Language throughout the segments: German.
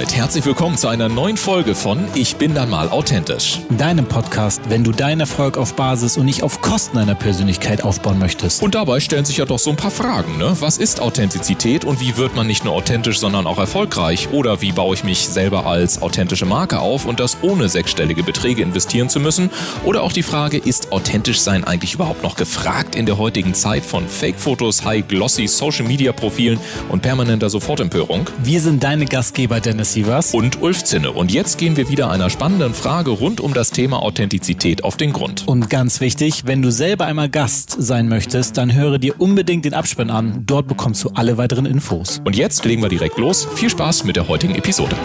damit herzlich willkommen zu einer neuen Folge von Ich bin dann mal authentisch. Deinem Podcast, wenn du deinen Erfolg auf Basis und nicht auf Kosten einer Persönlichkeit aufbauen möchtest. Und dabei stellen sich ja doch so ein paar Fragen, ne? Was ist Authentizität und wie wird man nicht nur authentisch, sondern auch erfolgreich? Oder wie baue ich mich selber als authentische Marke auf und das ohne sechsstellige Beträge investieren zu müssen? Oder auch die Frage, ist authentisch sein eigentlich überhaupt noch gefragt in der heutigen Zeit von Fake-Fotos, High-Glossy Social-Media-Profilen und permanenter Sofortempörung? Wir sind deine Gastgeber Dennis Sievers und Ulf Zinne. Und jetzt gehen wir wieder einer spannenden Frage rund um das Thema Authentizität auf den Grund. Und ganz wichtig, wenn du selber einmal Gast sein möchtest, dann höre dir unbedingt den Abspann an. Dort bekommst du alle weiteren Infos. Und jetzt legen wir direkt los. Viel Spaß mit der heutigen Episode.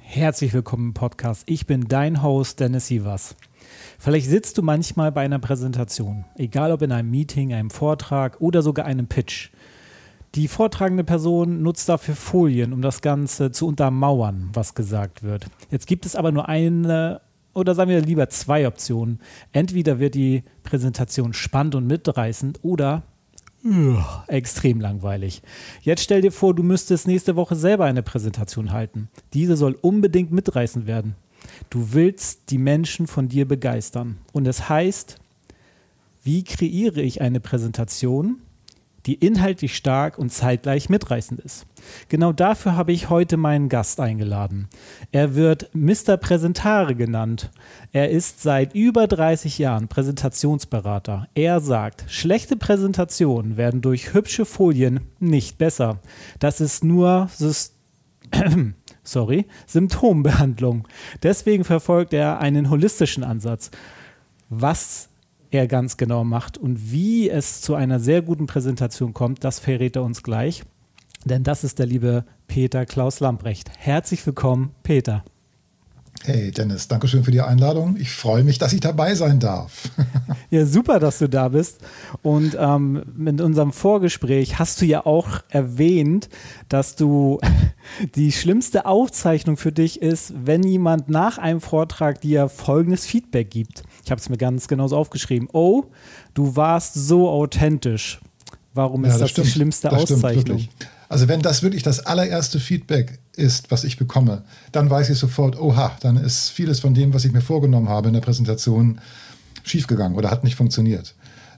Herzlich willkommen im Podcast. Ich bin dein Host Dennis Sievers. Vielleicht sitzt du manchmal bei einer Präsentation, egal ob in einem Meeting, einem Vortrag oder sogar einem Pitch. Die vortragende Person nutzt dafür Folien, um das Ganze zu untermauern, was gesagt wird. Jetzt gibt es aber nur eine oder sagen wir lieber zwei Optionen. Entweder wird die Präsentation spannend und mitreißend oder extrem langweilig. Jetzt stell dir vor, du müsstest nächste Woche selber eine Präsentation halten. Diese soll unbedingt mitreißend werden. Du willst die Menschen von dir begeistern. Und das heißt, wie kreiere ich eine Präsentation, die inhaltlich stark und zeitgleich mitreißend ist? Genau dafür habe ich heute meinen Gast eingeladen. Er wird Mr. Präsentare genannt. Er ist seit über 30 Jahren Präsentationsberater. Er sagt, schlechte Präsentationen werden durch hübsche Folien nicht besser. Das ist nur sorry, Symptombehandlung. Deswegen verfolgt er einen holistischen Ansatz. Was er ganz genau macht und wie es zu einer sehr guten Präsentation kommt, das verrät er uns gleich. Denn das ist der liebe Peter Klaus Lamprecht. Herzlich willkommen, Peter. Hey Dennis, danke schön für die Einladung. Ich freue mich, dass ich dabei sein darf. ja, super, dass du da bist. Und ähm, in unserem Vorgespräch hast du ja auch erwähnt, dass du die schlimmste Aufzeichnung für dich ist, wenn jemand nach einem Vortrag dir folgendes Feedback gibt. Ich habe es mir ganz genauso aufgeschrieben. Oh, du warst so authentisch. Warum ist ja, das, das stimmt. die schlimmste das Auszeichnung? Also wenn das wirklich das allererste Feedback ist, was ich bekomme, dann weiß ich sofort, oha, dann ist vieles von dem, was ich mir vorgenommen habe in der Präsentation, schiefgegangen oder hat nicht funktioniert.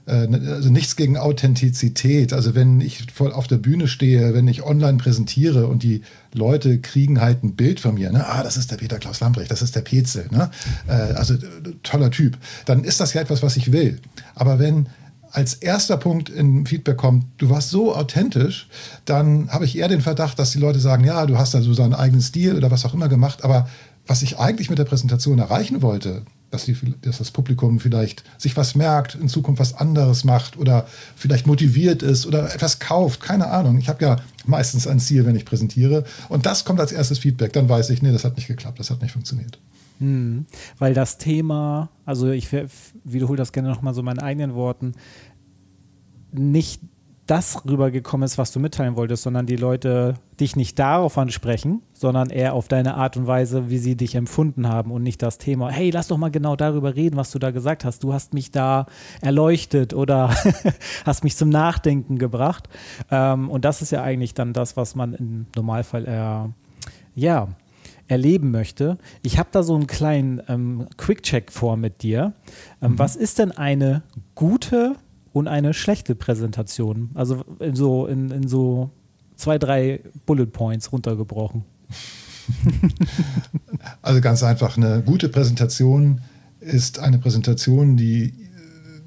Äh, also nichts gegen Authentizität. Also wenn ich voll auf der Bühne stehe, wenn ich online präsentiere und die Leute kriegen halt ein Bild von mir, ne? ah, das ist der Peter Klaus Lambrecht, das ist der Petzel, ne? Äh, also toller Typ, dann ist das ja etwas, was ich will. Aber wenn als erster Punkt im Feedback kommt, du warst so authentisch, dann habe ich eher den Verdacht, dass die Leute sagen, ja, du hast da so seinen eigenen Stil oder was auch immer gemacht, aber was ich eigentlich mit der Präsentation erreichen wollte, dass, die, dass, das Publikum vielleicht sich was merkt, in Zukunft was anderes macht oder vielleicht motiviert ist oder etwas kauft, keine Ahnung. Ich habe ja meistens ein Ziel, wenn ich präsentiere und das kommt als erstes Feedback, dann weiß ich, nee, das hat nicht geklappt, das hat nicht funktioniert. Hm, weil das Thema, also ich wiederhole das gerne nochmal so in meinen eigenen Worten, nicht das rübergekommen ist, was du mitteilen wolltest, sondern die Leute dich nicht darauf ansprechen, sondern eher auf deine Art und Weise, wie sie dich empfunden haben und nicht das Thema, hey, lass doch mal genau darüber reden, was du da gesagt hast. Du hast mich da erleuchtet oder hast mich zum Nachdenken gebracht. Ähm, und das ist ja eigentlich dann das, was man im Normalfall eher, ja, erleben möchte. Ich habe da so einen kleinen ähm, Quick-Check vor mit dir. Ähm, mhm. Was ist denn eine gute und eine schlechte Präsentation. Also in so, in, in so zwei, drei Bullet Points runtergebrochen. Also ganz einfach, eine gute Präsentation ist eine Präsentation, die,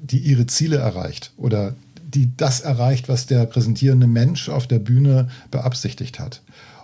die ihre Ziele erreicht oder die das erreicht, was der präsentierende Mensch auf der Bühne beabsichtigt hat.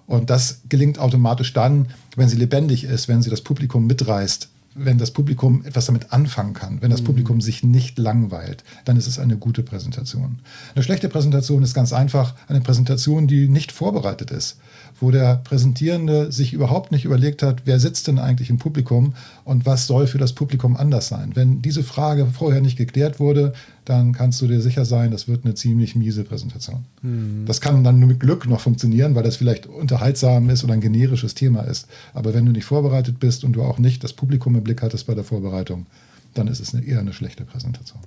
Und das gelingt automatisch dann, wenn sie lebendig ist, wenn sie das Publikum mitreißt, wenn das Publikum etwas damit anfangen kann, wenn das mhm. Publikum sich nicht langweilt, dann ist es eine gute Präsentation. Eine schlechte Präsentation ist ganz einfach eine Präsentation, die nicht vorbereitet ist wo der Präsentierende sich überhaupt nicht überlegt hat, wer sitzt denn eigentlich im Publikum und was soll für das Publikum anders sein. Wenn diese Frage vorher nicht geklärt wurde, dann kannst du dir sicher sein, das wird eine ziemlich miese Präsentation. Mhm. Das kann dann nur mit Glück noch funktionieren, weil das vielleicht unterhaltsam ist oder ein generisches Thema ist. Aber wenn du nicht vorbereitet bist und du auch nicht das Publikum im Blick hattest bei der Vorbereitung, dann ist es eine, eher eine schlechte Präsentation.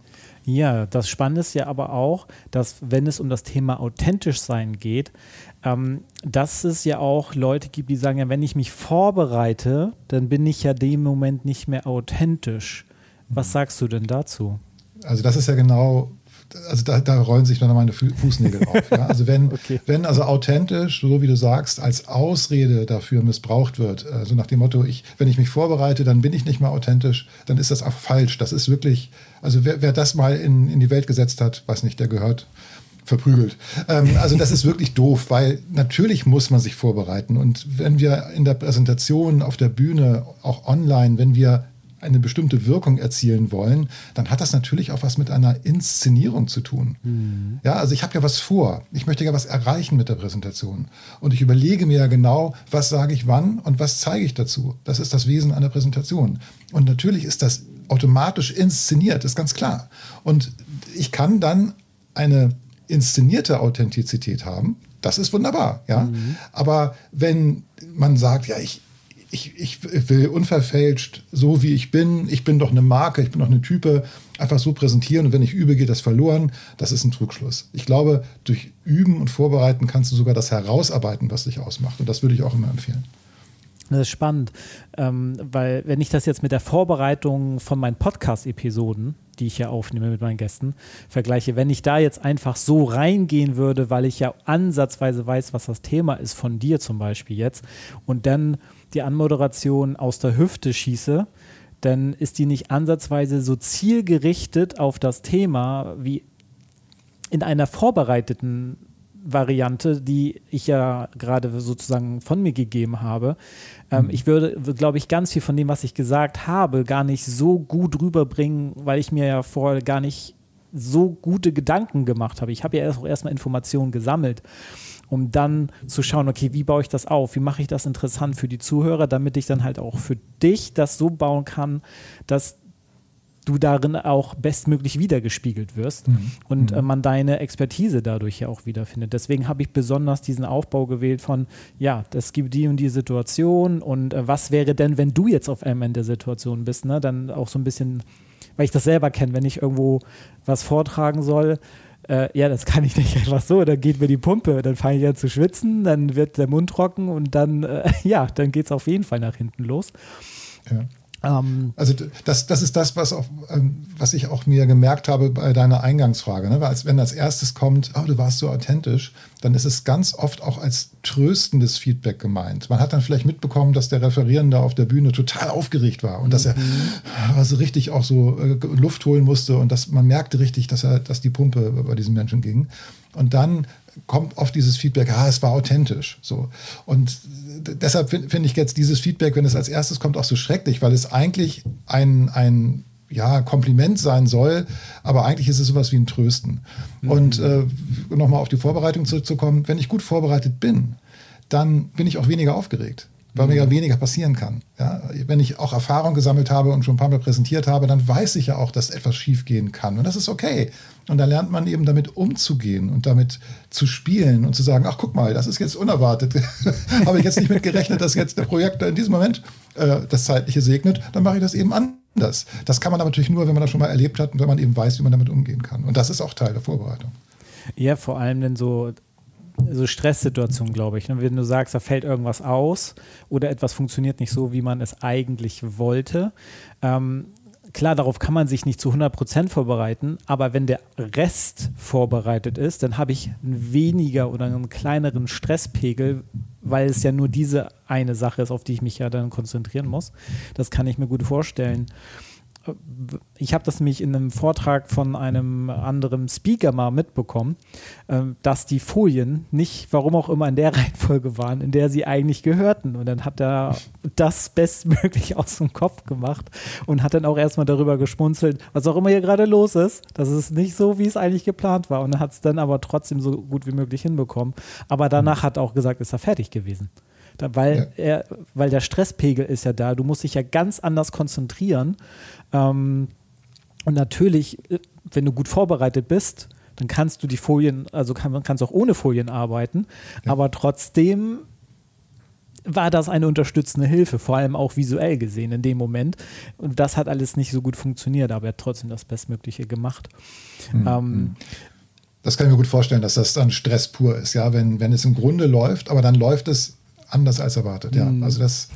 Ja, das Spannende ist ja aber auch, dass wenn es um das Thema authentisch sein geht, ähm, dass es ja auch Leute gibt, die sagen, ja, wenn ich mich vorbereite, dann bin ich ja dem Moment nicht mehr authentisch. Was mhm. sagst du denn dazu? Also das ist ja genau also da, da, rollen sich dann meine Fußnägel auf. Ja? Also wenn, okay. wenn also authentisch, so wie du sagst, als Ausrede dafür missbraucht wird, also nach dem Motto, ich, wenn ich mich vorbereite, dann bin ich nicht mehr authentisch, dann ist das auch falsch. Das ist wirklich, also wer, wer das mal in, in die Welt gesetzt hat, weiß nicht, der gehört verprügelt. Ähm, also das ist wirklich doof, weil natürlich muss man sich vorbereiten. Und wenn wir in der Präsentation auf der Bühne, auch online, wenn wir eine bestimmte Wirkung erzielen wollen, dann hat das natürlich auch was mit einer Inszenierung zu tun. Mhm. Ja, also ich habe ja was vor. Ich möchte ja was erreichen mit der Präsentation. Und ich überlege mir ja genau, was sage ich wann und was zeige ich dazu. Das ist das Wesen einer Präsentation. Und natürlich ist das automatisch inszeniert, ist ganz klar. Und ich kann dann eine inszenierte Authentizität haben. Das ist wunderbar, ja. Mhm. Aber wenn man sagt, ja, ich, ich, ich will unverfälscht, so wie ich bin, ich bin doch eine Marke, ich bin doch eine Type, einfach so präsentieren und wenn ich übe, geht das verloren. Das ist ein Trugschluss. Ich glaube, durch Üben und Vorbereiten kannst du sogar das herausarbeiten, was dich ausmacht. Und das würde ich auch immer empfehlen. Das ist spannend, ähm, weil wenn ich das jetzt mit der Vorbereitung von meinen Podcast-Episoden, die ich ja aufnehme mit meinen Gästen, vergleiche, wenn ich da jetzt einfach so reingehen würde, weil ich ja ansatzweise weiß, was das Thema ist von dir zum Beispiel jetzt und dann die Anmoderation aus der Hüfte schieße, dann ist die nicht ansatzweise so zielgerichtet auf das Thema wie in einer vorbereiteten Variante, die ich ja gerade sozusagen von mir gegeben habe. Ähm, mhm. Ich würde, glaube ich, ganz viel von dem, was ich gesagt habe, gar nicht so gut rüberbringen, weil ich mir ja vorher gar nicht so gute Gedanken gemacht habe. Ich habe ja auch erstmal Informationen gesammelt um dann zu schauen, okay, wie baue ich das auf? Wie mache ich das interessant für die Zuhörer, damit ich dann halt auch für dich das so bauen kann, dass du darin auch bestmöglich wiedergespiegelt wirst mhm. und äh, mhm. man deine Expertise dadurch ja auch wiederfindet. Deswegen habe ich besonders diesen Aufbau gewählt von, ja, es gibt die und die Situation und äh, was wäre denn, wenn du jetzt auf einem Ende der Situation bist, ne? Dann auch so ein bisschen, weil ich das selber kenne, wenn ich irgendwo was vortragen soll, äh, ja, das kann ich nicht einfach so, dann geht mir die Pumpe, dann fange ich an zu schwitzen, dann wird der Mund trocken und dann, äh, ja, dann geht es auf jeden Fall nach hinten los. Ja. Ähm, also das, das ist das, was, auch, ähm, was ich auch mir gemerkt habe bei deiner Eingangsfrage. Ne? Weil als, wenn als erstes kommt, oh, du warst so authentisch, dann ist es ganz oft auch als tröstendes Feedback gemeint. Man hat dann vielleicht mitbekommen, dass der Referierende auf der Bühne total aufgeregt war und dass er mhm. also richtig auch so äh, Luft holen musste und dass man merkte richtig, dass er, dass die Pumpe bei diesem Menschen ging. Und dann kommt oft dieses Feedback, ah, es war authentisch. So. Und deshalb finde find ich jetzt dieses Feedback, wenn es als erstes kommt, auch so schrecklich, weil es eigentlich ein, ein ja, Kompliment sein soll, aber eigentlich ist es sowas wie ein Trösten. Mhm. Und äh, nochmal auf die Vorbereitung zurückzukommen, wenn ich gut vorbereitet bin, dann bin ich auch weniger aufgeregt weil mir ja mhm. weniger passieren kann. Ja, wenn ich auch Erfahrung gesammelt habe und schon ein paar Mal präsentiert habe, dann weiß ich ja auch, dass etwas schiefgehen kann. Und das ist okay. Und da lernt man eben damit umzugehen und damit zu spielen und zu sagen, ach guck mal, das ist jetzt unerwartet. habe ich jetzt nicht mit gerechnet, dass jetzt der Projektor in diesem Moment äh, das Zeitliche segnet, dann mache ich das eben anders. Das kann man aber natürlich nur, wenn man das schon mal erlebt hat und wenn man eben weiß, wie man damit umgehen kann. Und das ist auch Teil der Vorbereitung. Ja, vor allem, wenn so so Stresssituationen, glaube ich. Ne? Wenn du sagst, da fällt irgendwas aus oder etwas funktioniert nicht so, wie man es eigentlich wollte. Ähm, klar, darauf kann man sich nicht zu 100% vorbereiten, aber wenn der Rest vorbereitet ist, dann habe ich einen weniger oder einen kleineren Stresspegel, weil es ja nur diese eine Sache ist, auf die ich mich ja dann konzentrieren muss. Das kann ich mir gut vorstellen ich habe das nämlich in einem Vortrag von einem anderen Speaker mal mitbekommen, ähm, dass die Folien nicht, warum auch immer, in der Reihenfolge waren, in der sie eigentlich gehörten. Und dann hat er das bestmöglich aus dem Kopf gemacht und hat dann auch erstmal darüber geschmunzelt, was auch immer hier gerade los ist. Das ist nicht so, wie es eigentlich geplant war. Und hat es dann aber trotzdem so gut wie möglich hinbekommen. Aber danach hat er auch gesagt, ist er fertig gewesen weil, ja. er, weil der Stresspegel ist ja da. Du musst dich ja ganz anders konzentrieren. Ähm, und natürlich, äh, wenn du gut vorbereitet bist, dann kannst du die Folien, also kann, kannst auch ohne Folien arbeiten, ja. aber trotzdem war das eine unterstützende Hilfe, vor allem auch visuell gesehen in dem Moment. Und das hat alles nicht so gut funktioniert, aber er hat trotzdem das Bestmögliche gemacht. Mhm. Ähm, das kann ich mir gut vorstellen, dass das dann Stress pur ist, ja, wenn, wenn es im Grunde läuft, aber dann läuft es anders als erwartet. Ja, mhm. also das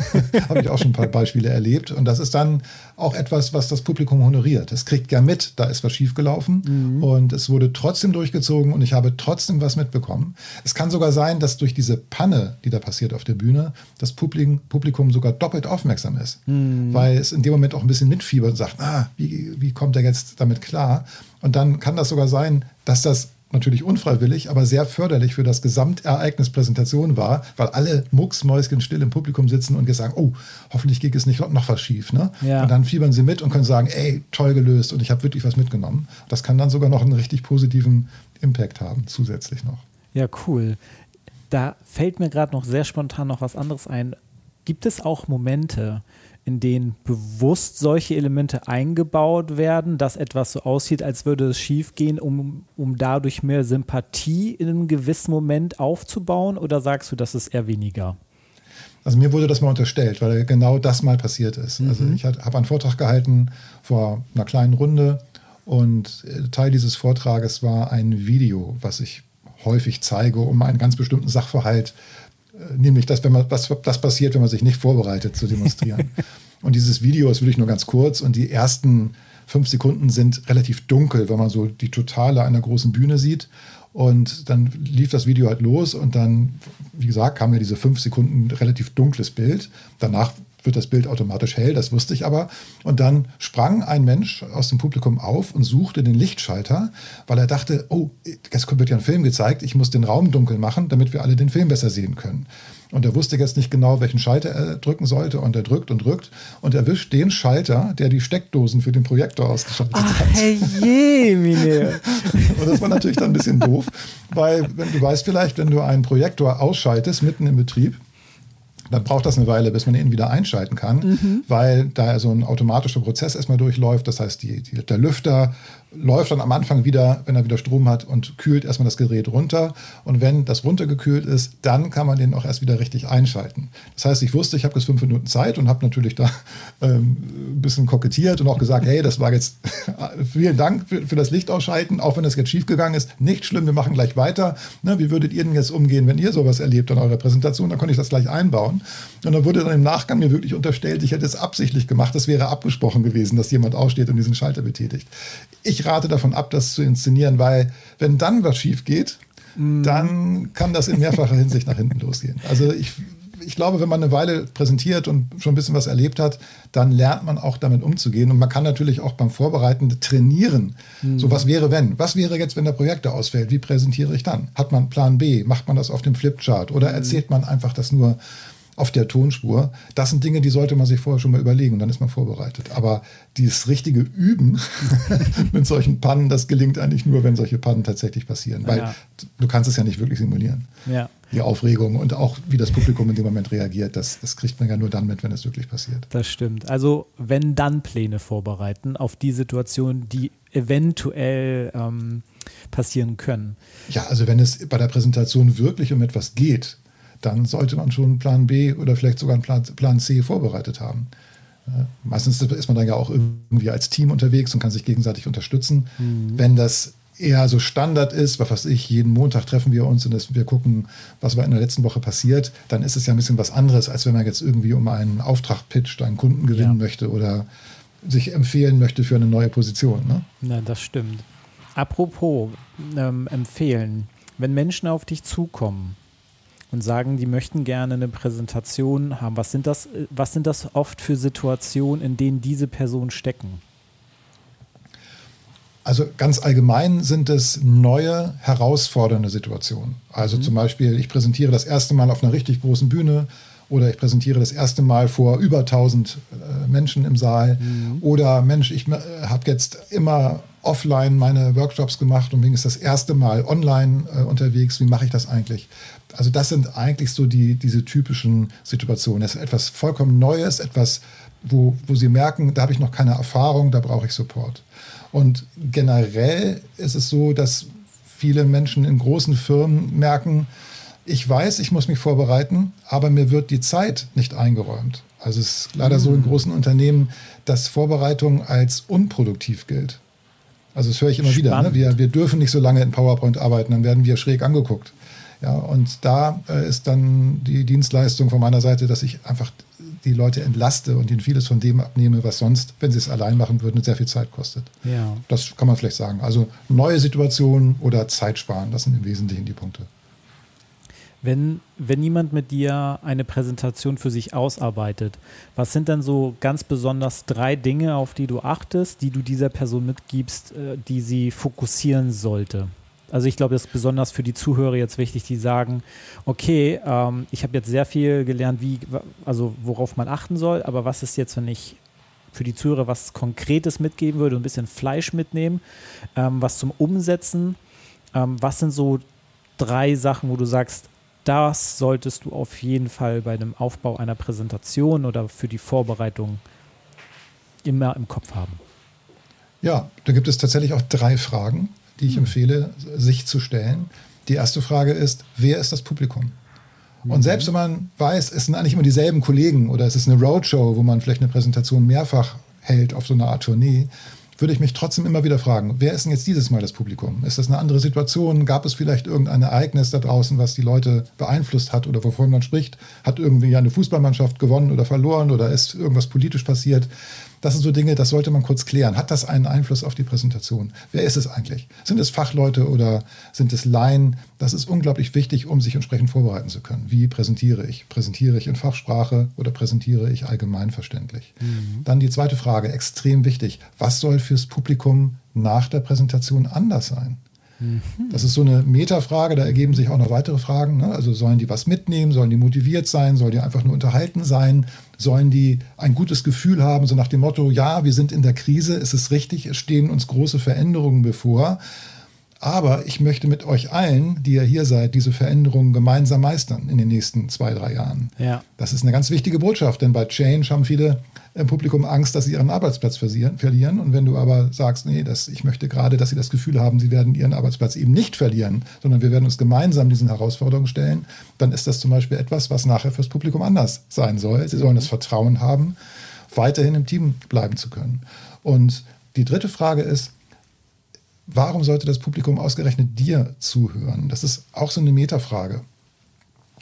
habe ich auch schon ein paar Beispiele erlebt. Und das ist dann auch etwas, was das Publikum honoriert. Es kriegt ja mit, da ist was schiefgelaufen mhm. und es wurde trotzdem durchgezogen und ich habe trotzdem was mitbekommen. Es kann sogar sein, dass durch diese Panne, die da passiert auf der Bühne, das Publikum sogar doppelt aufmerksam ist, mhm. weil es in dem Moment auch ein bisschen mitfiebert und sagt, ah, wie, wie kommt er jetzt damit klar? Und dann kann das sogar sein, dass das natürlich unfreiwillig, aber sehr förderlich für das Gesamtereignis Präsentation war, weil alle mucksmäuschen still im Publikum sitzen und sagen, oh, hoffentlich geht es nicht noch was schief. Ne? Ja. Und dann fiebern sie mit und können sagen, ey, toll gelöst und ich habe wirklich was mitgenommen. Das kann dann sogar noch einen richtig positiven Impact haben, zusätzlich noch. Ja, cool. Da fällt mir gerade noch sehr spontan noch was anderes ein. Gibt es auch Momente, in denen bewusst solche Elemente eingebaut werden, dass etwas so aussieht, als würde es schiefgehen, um, um dadurch mehr Sympathie in einem gewissen Moment aufzubauen? Oder sagst du, das ist eher weniger? Also mir wurde das mal unterstellt, weil genau das mal passiert ist. Also mhm. Also ich habe einen Vortrag gehalten vor einer kleinen Runde und äh, Teil dieses Vortrages war ein Video, was ich häufig zeige, um einen ganz bestimmten Sachverhalt nämlich das, wenn man, was das passiert, wenn man sich nicht vorbereitet, zu demonstrieren. und dieses Video ist wirklich nur ganz kurz und die ersten fünf Sekunden sind relativ dunkel, wenn man so die Totale einer großen Bühne sieht. Und dann lief das Video halt los und dann, wie gesagt, kam ja diese fünf Sekunden relativ dunkles Bild. Danach wird das Bild automatisch hell, das wusste ich aber. Und dann sprang ein Mensch aus dem Publikum auf und suchte den Lichtschalter, weil er dachte, oh, es wird ja ein Film gezeigt, ich muss den Raum dunkel machen, damit wir alle den Film besser sehen können. Und er wusste jetzt nicht genau, welchen Schalter er drücken sollte. Und er drückt und drückt und erwischt den Schalter, der die Steckdosen für den Projektor ausgeschaltet Ach, hat. Hey je, Mine. und das war natürlich dann ein bisschen doof, weil wenn du weißt vielleicht, wenn du einen Projektor ausschaltest mitten im Betrieb, dann braucht das eine Weile, bis man ihn wieder einschalten kann, mhm. weil da so ein automatischer Prozess erstmal durchläuft. Das heißt, die, die, der Lüfter läuft dann am Anfang wieder, wenn er wieder Strom hat und kühlt erstmal das Gerät runter. Und wenn das runtergekühlt ist, dann kann man den auch erst wieder richtig einschalten. Das heißt, ich wusste, ich habe bis fünf Minuten Zeit und habe natürlich da ähm, ein bisschen kokettiert und auch gesagt, hey, das war jetzt vielen Dank für, für, das Licht ausschalten, auch wenn das jetzt schiefgegangen ist. Nicht schlimm, wir machen gleich weiter. Ne, wie würdet ihr denn jetzt umgehen, wenn ihr sowas erlebt an eurer Präsentation? Dann konnte ich das gleich einbauen. Und dann wurde dann im Nachgang mir wirklich unterstellt, ich hätte es absichtlich gemacht. Das wäre abgesprochen gewesen, dass jemand aufsteht und diesen Schalter betätigt. Ich rate davon ab, das zu inszenieren, weil wenn dann was schief geht, mm. dann kann das in mehrfacher Hinsicht nach hinten losgehen. Also ich, ich glaube, wenn man eine Weile präsentiert und schon ein bisschen was erlebt hat, dann lernt man auch damit umzugehen. Und man kann natürlich auch beim Vorbereiten trainieren. Mhm. So, was wäre, wenn? Was wäre jetzt, wenn der Projektor ausfällt? Wie präsentiere ich dann? Hat man Plan B? Macht man das auf dem Flipchart? Oder erzählt man einfach das nur auf der Tonspur. Das sind Dinge, die sollte man sich vorher schon mal überlegen und dann ist man vorbereitet. Aber dieses richtige Üben mit solchen Pannen, das gelingt eigentlich nur, wenn solche Pannen tatsächlich passieren. Weil ja. du kannst es ja nicht wirklich simulieren. Ja. Die Aufregung und auch wie das Publikum in dem Moment reagiert, das, das kriegt man ja nur dann mit, wenn es wirklich passiert. Das stimmt. Also wenn dann Pläne vorbereiten auf die Situation, die eventuell ähm, passieren können. Ja, also wenn es bei der Präsentation wirklich um etwas geht, dann sollte man schon Plan B oder vielleicht sogar einen Plan, Plan C vorbereitet haben. meistens ist man dann ja auch irgendwie als Team unterwegs und kann sich gegenseitig unterstützen. Mhm. Wenn das eher so Standard ist, was weiß ich, jeden Montag treffen wir uns und das, wir gucken, was war in der letzten Woche passiert, dann ist es ja ein bisschen was anderes, als wenn man jetzt irgendwie um einen Auftrag pitcht, einen Kunden gewinnen ja. möchte oder sich empfehlen möchte für eine neue Position. Ne? Na, das stimmt. Apropos ähm, empfehlen, wenn Menschen auf dich zukommen, und sagen, die möchten gerne eine Präsentation haben. Was sind das, was sind das oft für Situationen, in denen diese Personen stecken? Also ganz allgemein sind es neue, herausfordernde Situationen. Also mhm. zum Beispiel, ich präsentiere das erste Mal auf einer richtig großen Bühne oder ich präsentiere das erste Mal vor über 1000 äh, Menschen im Saal mhm. oder Mensch, ich äh, habe jetzt immer offline meine Workshops gemacht und bin jetzt das erste Mal online äh, unterwegs. Wie mache ich das eigentlich? Also das sind eigentlich so die, diese typischen Situationen. Das ist etwas vollkommen Neues, etwas, wo, wo Sie merken, da habe ich noch keine Erfahrung, da brauche ich Support. Und generell ist es so, dass viele Menschen in großen Firmen merken, ich weiß, ich muss mich vorbereiten, aber mir wird die Zeit nicht eingeräumt. Also es ist leider so in großen Unternehmen, dass Vorbereitung als unproduktiv gilt. Also das höre ich immer Spannend. wieder. Ne? Wir, wir dürfen nicht so lange in PowerPoint arbeiten, dann werden wir schräg angeguckt. Ja, und da äh, ist dann die Dienstleistung von meiner Seite, dass ich einfach die Leute entlaste und ihnen vieles von dem abnehme, was sonst, wenn sie es allein machen würden, sehr viel Zeit kostet. Ja. Das kann man vielleicht sagen. Also neue Situationen oder Zeit sparen, das sind im Wesentlichen die Punkte. Wenn, wenn jemand mit dir eine Präsentation für sich ausarbeitet, was sind dann so ganz besonders drei Dinge, auf die du achtest, die du dieser Person mitgibst, äh, die sie fokussieren sollte? Also ich glaube, das ist besonders für die Zuhörer jetzt wichtig, die sagen, okay, ähm, ich habe jetzt sehr viel gelernt, wie, also worauf man achten soll, aber was ist jetzt, wenn ich für die Zuhörer was Konkretes mitgeben würde, ein bisschen Fleisch mitnehmen, ähm, was zum Umsetzen, ähm, was sind so drei Sachen, wo du sagst, das solltest du auf jeden Fall bei dem Aufbau einer Präsentation oder für die Vorbereitung immer im Kopf haben? Ja, da gibt es tatsächlich auch drei Fragen die ich empfehle, sich zu stellen. Die erste Frage ist, wer ist das Publikum? Und mhm. selbst wenn man weiß, es sind eigentlich immer dieselben Kollegen oder es ist eine Roadshow, wo man vielleicht eine Präsentation mehrfach hält auf so einer Art Tournee, würde ich mich trotzdem immer wieder fragen, wer ist denn jetzt dieses Mal das Publikum? Ist das eine andere Situation? Gab es vielleicht irgendein Ereignis da draußen, was die Leute beeinflusst hat oder wovon man spricht? Hat irgendwie eine Fußballmannschaft gewonnen oder verloren oder ist irgendwas politisch passiert? Das sind so Dinge, das sollte man kurz klären. Hat das einen Einfluss auf die Präsentation? Wer ist es eigentlich? Sind es Fachleute oder sind es Laien? Das ist unglaublich wichtig, um sich entsprechend vorbereiten zu können. Wie präsentiere ich? Präsentiere ich in Fachsprache oder präsentiere ich allgemeinverständlich? Mhm. Dann die zweite Frage, extrem wichtig. Was soll fürs Publikum nach der Präsentation anders sein? Das ist so eine Metafrage, da ergeben sich auch noch weitere Fragen. Ne? Also sollen die was mitnehmen, sollen die motiviert sein, sollen die einfach nur unterhalten sein, sollen die ein gutes Gefühl haben, so nach dem Motto, ja, wir sind in der Krise, es ist richtig, es stehen uns große Veränderungen bevor. Aber ich möchte mit euch allen, die ihr hier seid, diese Veränderungen gemeinsam meistern in den nächsten zwei, drei Jahren. Ja. Das ist eine ganz wichtige Botschaft, denn bei Change haben viele im Publikum Angst, dass sie ihren Arbeitsplatz verlieren. Und wenn du aber sagst, nee, das, ich möchte gerade, dass sie das Gefühl haben, sie werden ihren Arbeitsplatz eben nicht verlieren, sondern wir werden uns gemeinsam diesen Herausforderungen stellen, dann ist das zum Beispiel etwas, was nachher fürs Publikum anders sein soll. Sie sollen das Vertrauen haben, weiterhin im Team bleiben zu können. Und die dritte Frage ist, warum sollte das Publikum ausgerechnet dir zuhören? Das ist auch so eine Metafrage.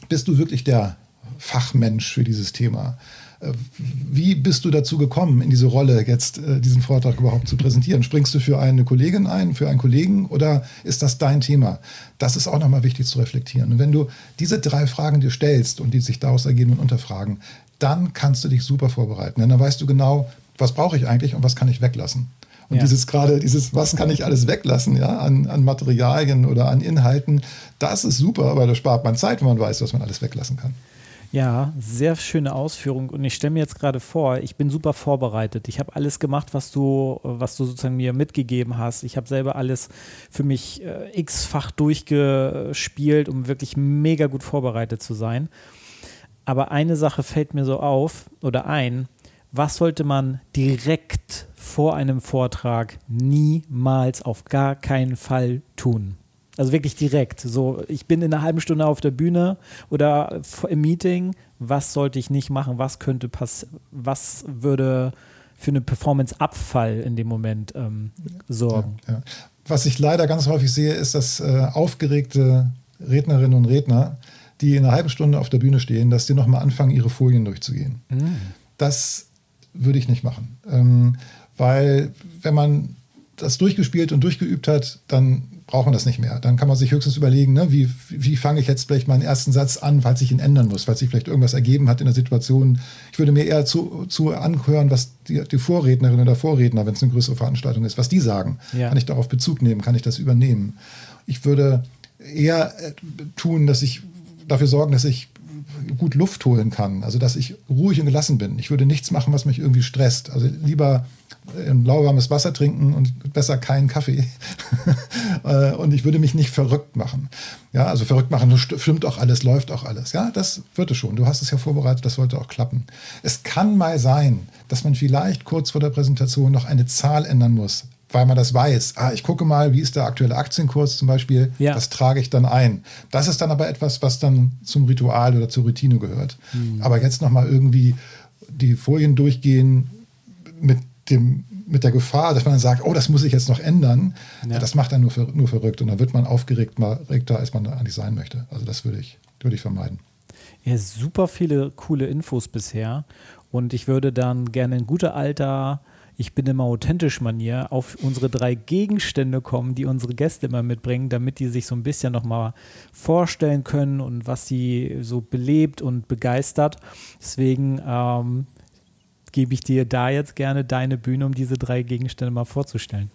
Bist du wirklich der Fachmensch für dieses Thema? Äh, wie bist du dazu gekommen, in diese Rolle jetzt äh, diesen Vortrag überhaupt zu präsentieren? Springst du für eine Kollegin ein, für einen Kollegen oder ist das dein Thema? Das ist auch nochmal wichtig zu reflektieren. Und wenn du diese drei Fragen dir stellst und die sich daraus ergeben und unterfragen, dann kannst du dich super vorbereiten. Denn dann weißt du genau, was brauche ich eigentlich und was kann ich weglassen. Und ja. dieses gerade, dieses, was kann ich alles weglassen, ja, an, an Materialien oder an Inhalten, das ist super, weil das spart man Zeit, wenn man weiß, was man alles weglassen kann. Ja, sehr schöne Ausführung. Und ich stelle mir jetzt gerade vor, ich bin super vorbereitet. Ich habe alles gemacht, was du, was du sozusagen mir mitgegeben hast. Ich habe selber alles für mich äh, x-fach durchgespielt, um wirklich mega gut vorbereitet zu sein. Aber eine Sache fällt mir so auf oder ein. Was sollte man direkt vor einem Vortrag niemals auf gar keinen Fall tun? Also wirklich direkt. So, ich bin in einer halben Stunde auf der Bühne oder im Meeting. Was sollte ich nicht machen? Was könnte passieren? Was würde für eine Performance-Abfall in dem Moment ähm, sorgen? Ja, ja. Was ich leider ganz häufig sehe, ist, dass äh, aufgeregte Rednerinnen und Redner, die in einer halben Stunde auf der Bühne stehen, dass die nochmal anfangen, ihre Folien durchzugehen. Mhm. Das würde ich nicht machen. Ähm, weil wenn man das durchgespielt und durchgeübt hat, dann braucht man das nicht mehr. Dann kann man sich höchstens überlegen, ne, wie, wie fange ich jetzt vielleicht meinen ersten Satz an, falls ich ihn ändern muss, falls sich vielleicht irgendwas ergeben hat in der Situation. Ich würde mir eher zu, zu anhören, was die, die Vorrednerin oder Vorredner, wenn es eine größere Veranstaltung ist, was die sagen. Ja. Kann ich darauf Bezug nehmen? Kann ich das übernehmen? Ich würde eher äh, tun, dass ich dafür sorgen, dass ich gut Luft holen kann, also dass ich ruhig und gelassen bin. Ich würde nichts machen, was mich irgendwie stresst. Also lieber ein lauwarmes Wasser trinken und besser keinen Kaffee. Äh, und ich würde mich nicht verrückt machen. Ja, also verrückt machen, stimmt auch alles, läuft auch alles. Ja, das wird es schon. Du hast es ja vorbereitet, das sollte auch klappen. Es kann mal sein, dass man vielleicht kurz vor der Präsentation noch eine Zahl ändern muss weil man das weiß. Ah, ich gucke mal, wie ist der aktuelle Aktienkurs zum Beispiel. Ja. Das trage ich dann ein. Das ist dann aber etwas, was dann zum Ritual oder zur Routine gehört. Mhm. Aber jetzt nochmal irgendwie die Folien durchgehen mit dem mit der Gefahr, dass man dann sagt, oh, das muss ich jetzt noch ändern, ja. das macht dann nur, nur verrückt und dann wird man aufgeregt, mal regter, als man eigentlich sein möchte. Also das würde ich, würde ich vermeiden. Ja, super viele coole Infos bisher und ich würde dann gerne in guter alter ich bin immer authentisch Manier auf unsere drei Gegenstände kommen, die unsere Gäste immer mitbringen, damit die sich so ein bisschen nochmal vorstellen können und was sie so belebt und begeistert. Deswegen ähm, gebe ich dir da jetzt gerne deine Bühne, um diese drei Gegenstände mal vorzustellen.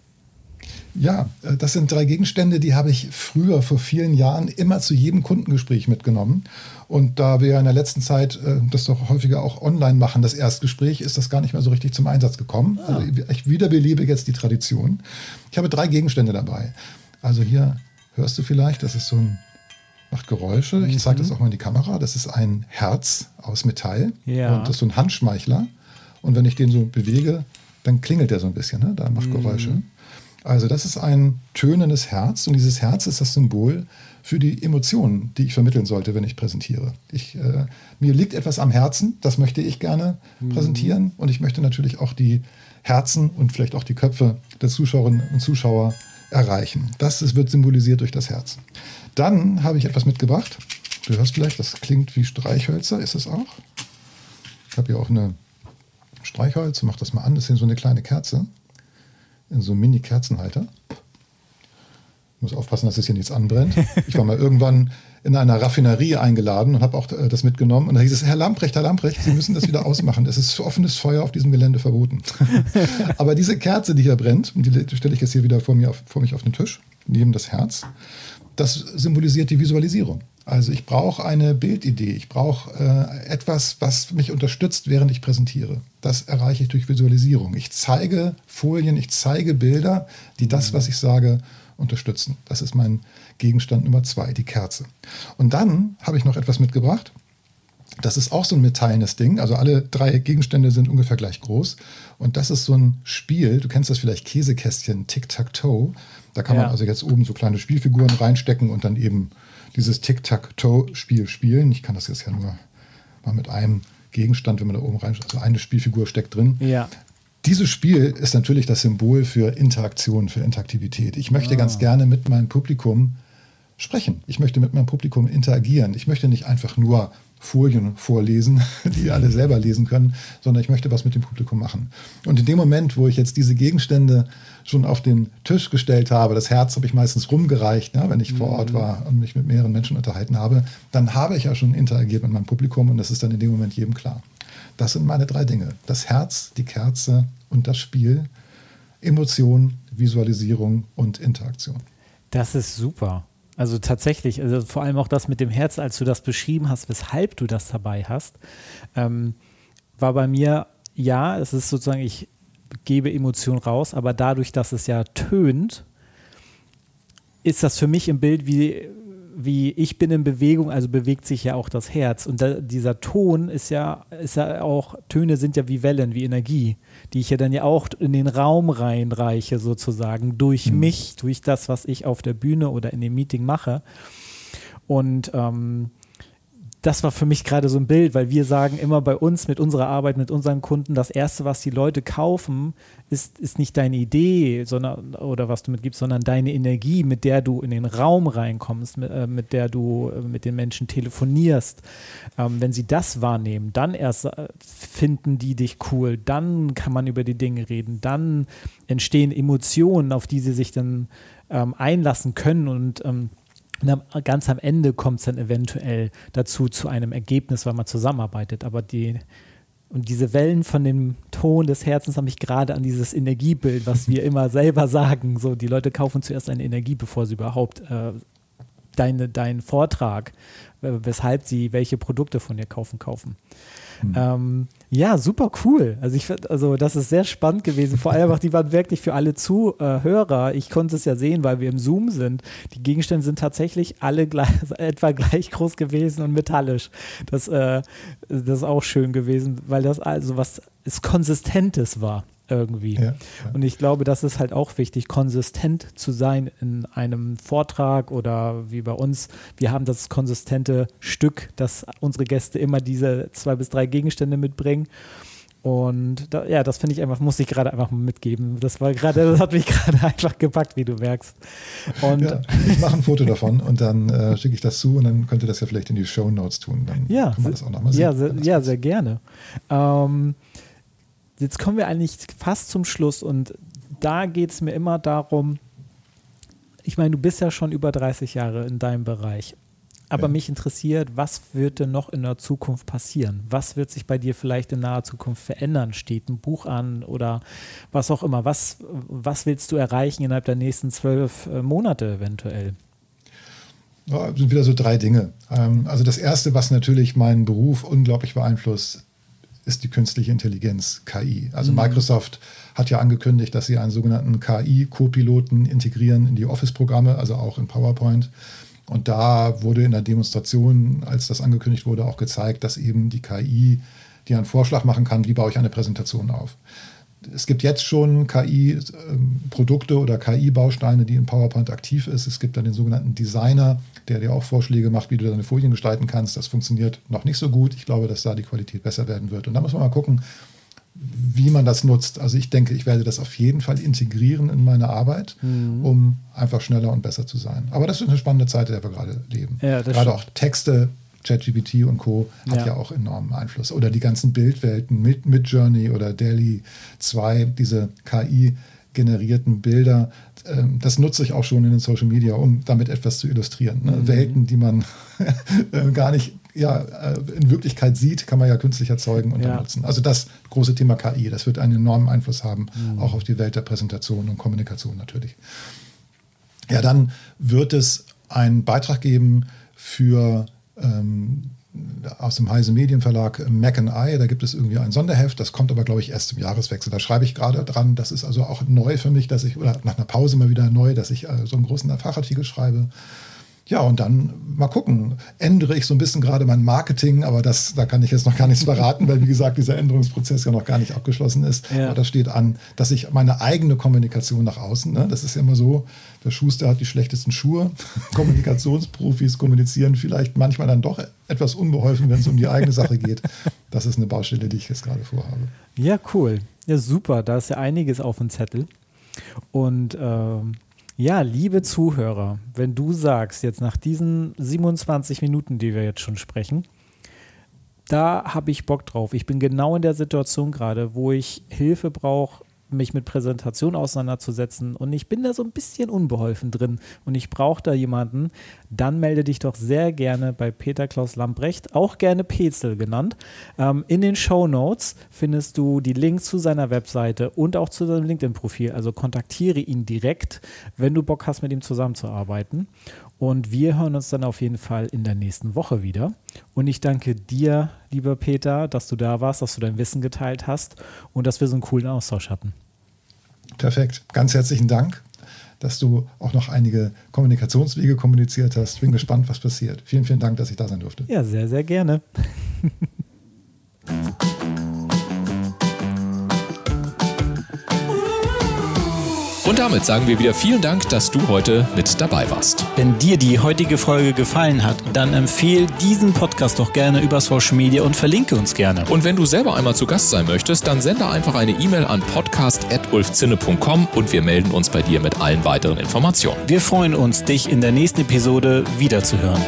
Ja, äh, das sind drei Gegenstände, die habe ich früher, vor vielen Jahren, immer zu jedem Kundengespräch mitgenommen. Und da wir in der letzten Zeit äh, das doch häufiger auch online machen, das Erstgespräch, ist das gar nicht mehr so richtig zum Einsatz gekommen. Ah. Also ich wiederbelebe jetzt die Tradition. Ich habe drei Gegenstände dabei. Also hier hörst du vielleicht, das ist so ein, macht Geräusche. Ich zeige das mhm. auch mal in die Kamera. Das ist ein Herz aus Metall. Ja. Und das ist so ein Handschmeichler. Und wenn ich den so bewege, dann klingelt der so ein bisschen. Ne? Da macht mhm. Geräusche. Also das ist ein tönendes Herz und dieses Herz ist das Symbol für die Emotionen, die ich vermitteln sollte, wenn ich präsentiere. Ich, äh, mir liegt etwas am Herzen, das möchte ich gerne mhm. präsentieren und ich möchte natürlich auch die Herzen und vielleicht auch die Köpfe der Zuschauerinnen und Zuschauer erreichen. Das ist, wird symbolisiert durch das Herz. Dann habe ich etwas mitgebracht. Du hörst vielleicht, das klingt wie Streichhölzer, ist es auch. Ich habe hier auch eine Streichholz, mach das mal an, das ist so eine kleine Kerze in so einem Mini-Kerzenhalter. Ich muss aufpassen, dass es hier nichts anbrennt. Ich war mal irgendwann in einer Raffinerie eingeladen und habe auch äh, das mitgenommen. Und da hieß es, Herr Lamprecht, Herr Lamprecht, Sie müssen das wieder ausmachen. Es ist offenes Feuer auf diesem Gelände verboten. Aber diese Kerze, die hier brennt, und die stelle ich jetzt hier wieder vor, mir auf, vor mich auf den Tisch, neben das Herz, das symbolisiert die Visualisierung. Also ich brauche eine Bildidee, ich brauche äh, etwas, was mich unterstützt, während ich präsentiere. Das erreiche ich durch Visualisierung. Ich zeige Folien, ich zeige Bilder, die das, was ich sage, unterstützen. Das ist mein Gegenstand Nummer zwei, die Kerze. Und dann habe ich noch etwas mitgebracht. Das ist auch so ein metallenes Ding. Also alle drei Gegenstände sind ungefähr gleich groß. Und das ist so ein Spiel. Du kennst das vielleicht Käsekästchen, Tic-Tac-Toe. Da kann ja. man also jetzt oben so kleine Spielfiguren reinstecken und dann eben dieses Tic-Tac-Toe-Spiel spielen. Ich kann das jetzt ja nur mal mit einem Gegenstand, wenn man da oben rein, also eine Spielfigur steckt drin. Ja. Dieses Spiel ist natürlich das Symbol für Interaktion, für Interaktivität. Ich möchte ah. ganz gerne mit meinem Publikum sprechen. Ich möchte mit meinem Publikum interagieren. Ich möchte nicht einfach nur Folien vorlesen, die alle selber lesen können, sondern ich möchte was mit dem Publikum machen. Und in dem Moment, wo ich jetzt diese Gegenstände schon auf den Tisch gestellt habe, das Herz habe ich meistens rumgereicht, ne, wenn ich vor Ort mhm. war und mich mit mehreren Menschen unterhalten habe, dann habe ich ja schon interagiert mit meinem Publikum und das ist dann in dem Moment jedem klar. Das sind meine drei Dinge. Das Herz, die Kerze und das Spiel. Emotion, Visualisierung und Interaktion. Das ist super. Also tatsächlich, also vor allem auch das mit dem Herz, als du das beschrieben hast, weshalb du das dabei hast, ähm, war bei mir, ja, es ist sozusagen, ich gebe Emotionen raus, aber dadurch, dass es ja tönt, ist das für mich im Bild wie, wie ich bin in Bewegung, also bewegt sich ja auch das Herz. Und da, dieser Ton ist ja, ist ja auch, Töne sind ja wie Wellen, wie Energie die ich ja dann ja auch in den Raum reinreiche, sozusagen, durch mhm. mich, durch das, was ich auf der Bühne oder in dem Meeting mache. Und ähm, das war für mich gerade so ein Bild, weil wir sagen immer bei uns mit unserer Arbeit, mit unseren Kunden, das Erste, was die Leute kaufen, ist, ist nicht deine Idee sondern, oder was du mitgibst, sondern deine Energie, mit der du in den Raum reinkommst, mit, äh, mit der du äh, mit den Menschen telefonierst. Ähm, wenn sie das wahrnehmen, dann erst äh, finden die dich cool, dann kann man über die Dinge reden, dann entstehen Emotionen, auf die sie sich dann ähm, einlassen können und ähm, ganz am Ende kommt es dann eventuell dazu zu einem Ergebnis, weil man zusammenarbeitet. Aber die und diese Wellen von dem Ton des Herzens haben mich gerade an dieses Energiebild, was wir immer selber sagen. So, die Leute kaufen zuerst eine Energie, bevor sie überhaupt äh, deine, deinen Vortrag, äh, weshalb sie welche Produkte von dir kaufen, kaufen. Mhm. Ähm, ja, super cool. Also ich also das ist sehr spannend gewesen. Vor allem auch, die waren wirklich für alle Zuhörer. Ich konnte es ja sehen, weil wir im Zoom sind. Die Gegenstände sind tatsächlich alle gleich, etwa gleich groß gewesen und metallisch. Das, äh, das ist auch schön gewesen, weil das also was ist Konsistentes war. Irgendwie. Ja, ja. Und ich glaube, das ist halt auch wichtig, konsistent zu sein in einem Vortrag oder wie bei uns. Wir haben das konsistente Stück, dass unsere Gäste immer diese zwei bis drei Gegenstände mitbringen. Und da, ja, das finde ich einfach, muss ich gerade einfach mal mitgeben. Das war gerade, das hat mich gerade einfach gepackt, wie du merkst. Und ja, ich mache ein Foto davon und dann äh, schicke ich das zu und dann könnt ihr das ja vielleicht in die Show Notes tun. Dann ja, kann man das auch nochmal sehen. Ja, sehr, ja, sehr gerne. Ähm, jetzt kommen wir eigentlich fast zum Schluss und da geht es mir immer darum, ich meine, du bist ja schon über 30 Jahre in deinem Bereich. Aber ja. mich interessiert, was wird denn noch in der Zukunft passieren? Was wird sich bei dir vielleicht in naher Zukunft verändern? Steht ein Buch an oder was auch immer? Was, was willst du erreichen innerhalb der nächsten zwölf äh, Monate eventuell? Ja, sind wieder so drei Dinge. Ähm, also das erste, was natürlich meinen Beruf unglaublich beeinflusst, ist die künstliche Intelligenz, KI. Also mhm. Microsoft hat ja angekündigt, dass sie einen sogenannten KI-Copiloten integrieren in die Office-Programme, also auch in PowerPoint. Und da wurde in der Demonstration, als das angekündigt wurde, auch gezeigt, dass eben die KI dir einen Vorschlag machen kann, wie baue ich eine Präsentation auf. Es gibt jetzt schon KI-Produkte oder KI-Bausteine, die in PowerPoint aktiv ist. Es gibt dann den sogenannten Designer, der dir auch Vorschläge macht, wie du deine Folien gestalten kannst. Das funktioniert noch nicht so gut. Ich glaube, dass da die Qualität besser werden wird. Und da muss man mal gucken, wie man das nutzt. Also ich denke, ich werde das auf jeden Fall integrieren in meine Arbeit, mhm. um einfach schneller und besser zu sein. Aber das ist eine spannende Zeit, in der wir gerade leben. Ja, gerade stimmt. auch Texte, ChatGPT und Co. hat ja. ja. auch enormen Einfluss. Oder die ganzen Bildwelten mit, mit Journey oder Daily 2, diese KI-generierten Bilder. Ähm, das nutze ich auch schon in den Social Media, um damit etwas zu illustrieren. Ne? Mhm. Welten, die man äh, gar nicht ja, äh, in Wirklichkeit sieht, kann man ja künstlich erzeugen und ja. nutzen. Also das große Thema KI, das wird einen enormen Einfluss haben, mhm. auch auf die Welt der Präsentation und Kommunikation natürlich. Ja, dann wird es einen Beitrag geben für ähm, aus dem Heise Medienverlag Mac and I. Da gibt es irgendwie ein Sonderheft, das kommt aber, glaube ich, erst im Jahreswechsel. Da schreibe ich gerade dran. Das ist also auch neu für mich, dass ich, oder nach einer Pause mal wieder neu, dass ich äh, so einen großen Fachartikel schreibe. Ja, und dann mal gucken. Ändere ich so ein bisschen gerade mein Marketing, aber das, da kann ich jetzt noch gar nichts verraten, weil wie gesagt, dieser Änderungsprozess ja noch gar nicht abgeschlossen ist. Ja. Aber das steht an, dass ich meine eigene Kommunikation nach außen, ne, das ist ja immer so, der Schuster hat die schlechtesten Schuhe. Kommunikationsprofis kommunizieren vielleicht manchmal dann doch etwas unbeholfen, wenn es um die eigene Sache geht. Das ist eine Baustelle, die ich jetzt gerade vorhabe. Ja, cool. Ja, super. Da ist ja einiges auf dem Zettel. Und ähm ja, liebe Zuhörer, wenn du sagst, jetzt nach diesen 27 Minuten, die wir jetzt schon sprechen, da habe ich Bock drauf. Ich bin genau in der Situation gerade, wo ich Hilfe brauche, mich mit Präsentation auseinanderzusetzen und ich bin da so ein bisschen unbeholfen drin und ich brauche da jemanden, dann melde dich doch sehr gerne bei Peter Klaus Lamprecht, auch gerne Petzel genannt. Ähm, in den Show Notes findest du die Links zu seiner Webseite und auch zu seinem LinkedIn-Profil. Also kontaktiere ihn direkt, wenn du Bock hast, mit ihm zusammenzuarbeiten. Und wir hören uns dann auf jeden Fall in der nächsten Woche wieder. Und ich danke dir, lieber Peter, dass du da warst, dass du dein Wissen geteilt hast und dass wir so einen coolen Austausch hatten. Perfekt. Ganz herzlichen Dank, dass du auch noch einige Kommunikationswege kommuniziert hast. Bin gespannt, was passiert. Vielen, vielen Dank, dass ich da sein durfte. Ja, sehr, sehr gerne. Und damit sagen wir wieder vielen Dank, dass du heute mit dabei warst. Wenn dir die heutige Folge gefallen hat, dann empfehle diesen Podcast doch gerne über Social Media und verlinke uns gerne. Und wenn du selber einmal zu Gast sein möchtest, dann sende einfach eine E-Mail an podcast.ulfzinne.com und wir melden uns bei dir mit allen weiteren Informationen. Wir freuen uns, dich in der nächsten Episode wiederzuhören.